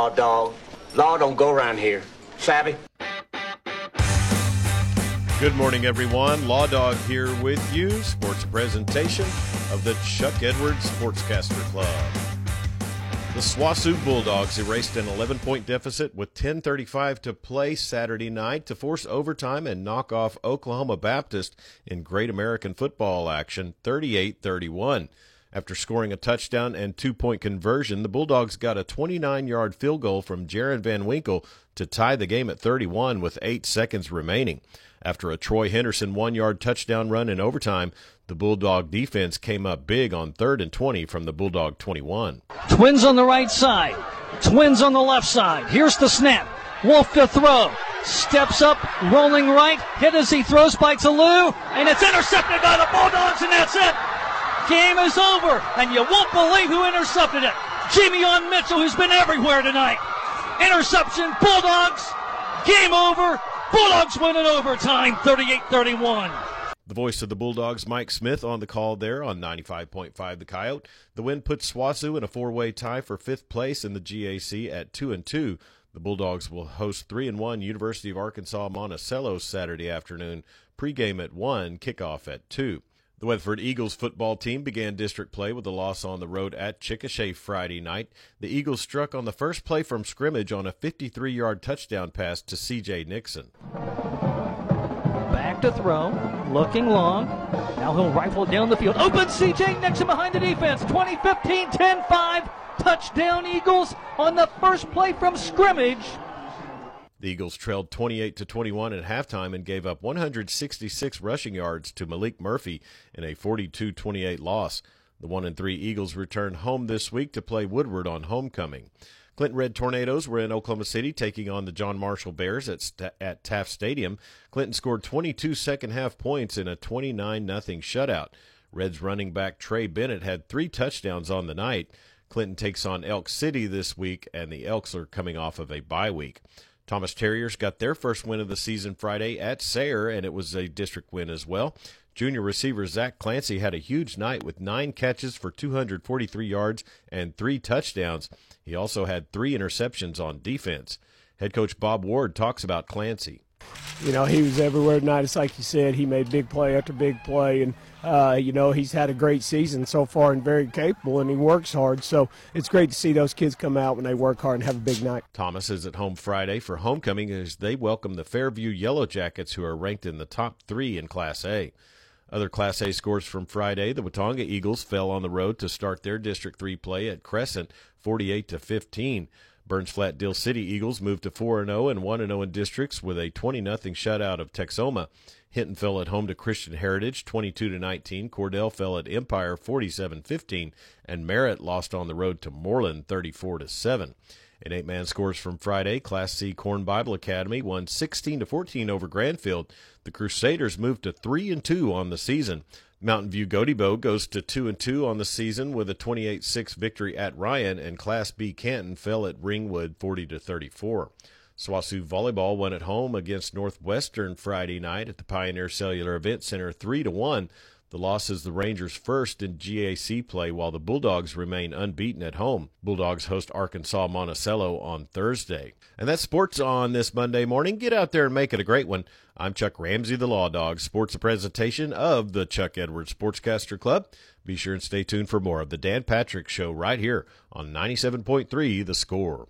law dog. Law don't go around here. Savvy? Good morning, everyone. Law Dog here with you. Sports presentation of the Chuck Edwards Sportscaster Club. The SWOSU Bulldogs erased an 11 point deficit with 10.35 to play Saturday night to force overtime and knock off Oklahoma Baptist in Great American football action 38 31. After scoring a touchdown and two point conversion, the Bulldogs got a 29 yard field goal from Jaron Van Winkle to tie the game at 31 with eight seconds remaining. After a Troy Henderson one yard touchdown run in overtime, the Bulldog defense came up big on third and 20 from the Bulldog 21. Twins on the right side, twins on the left side. Here's the snap. Wolf to throw. Steps up, rolling right, hit as he throws by Tolu, and it's intercepted by the Bulldogs, and that's it. Game is over, and you won't believe who intercepted it. Jamion Mitchell, who's been everywhere tonight. Interception, Bulldogs. Game over. Bulldogs win in overtime, 38-31. The voice of the Bulldogs, Mike Smith, on the call there on 95.5 The Coyote. The win puts SWOSU in a four-way tie for fifth place in the GAC at two and two. The Bulldogs will host three and one University of Arkansas Monticello Saturday afternoon. Pregame at one, kickoff at two. The Weatherford Eagles football team began district play with a loss on the road at Chickasha Friday night. The Eagles struck on the first play from scrimmage on a 53 yard touchdown pass to CJ Nixon. Back to throw, looking long. Now he'll rifle down the field. Open CJ Nixon behind the defense. 2015 10 5. Touchdown Eagles on the first play from scrimmage. The Eagles trailed 28 to 21 at halftime and gave up 166 rushing yards to Malik Murphy in a 42-28 loss. The 1 and 3 Eagles returned home this week to play Woodward on homecoming. Clinton Red Tornadoes were in Oklahoma City taking on the John Marshall Bears at, at Taft Stadium. Clinton scored 22 second half points in a 29 0 shutout. Reds running back Trey Bennett had three touchdowns on the night. Clinton takes on Elk City this week, and the Elks are coming off of a bye week. Thomas Terriers got their first win of the season Friday at Sayre, and it was a district win as well. Junior receiver Zach Clancy had a huge night with nine catches for 243 yards and three touchdowns. He also had three interceptions on defense. Head coach Bob Ward talks about Clancy. You know, he was everywhere tonight. It's like you said, he made big play after big play, and uh, you know he's had a great season so far and very capable, and he works hard. So it's great to see those kids come out when they work hard and have a big night. Thomas is at home Friday for homecoming as they welcome the Fairview Yellow Jackets, who are ranked in the top three in Class A. Other Class A scores from Friday: the Watonga Eagles fell on the road to start their District Three play at Crescent, 48 to 15. Burns Flat Dill City Eagles moved to 4 0 and 1 0 in districts with a 20 0 shutout of Texhoma. Hinton fell at home to Christian Heritage 22 19. Cordell fell at Empire 47 15. And Merritt lost on the road to Mooreland 34 7. In eight man scores from Friday, Class C Corn Bible Academy won 16 14 over Grandfield. The Crusaders moved to 3 and 2 on the season. Mountain View Gotebo goes to 2 and 2 on the season with a 28-6 victory at Ryan and Class B Canton fell at Ringwood 40 to 34. SWOSU volleyball won at home against Northwestern Friday night at the Pioneer Cellular Event Center 3 to 1. The loss is the Rangers' first in GAC play, while the Bulldogs remain unbeaten at home. Bulldogs host Arkansas Monticello on Thursday. And that's sports on this Monday morning. Get out there and make it a great one. I'm Chuck Ramsey, the Law Dog. Sports a presentation of the Chuck Edwards Sportscaster Club. Be sure and stay tuned for more of the Dan Patrick Show right here on 97.3 The Score.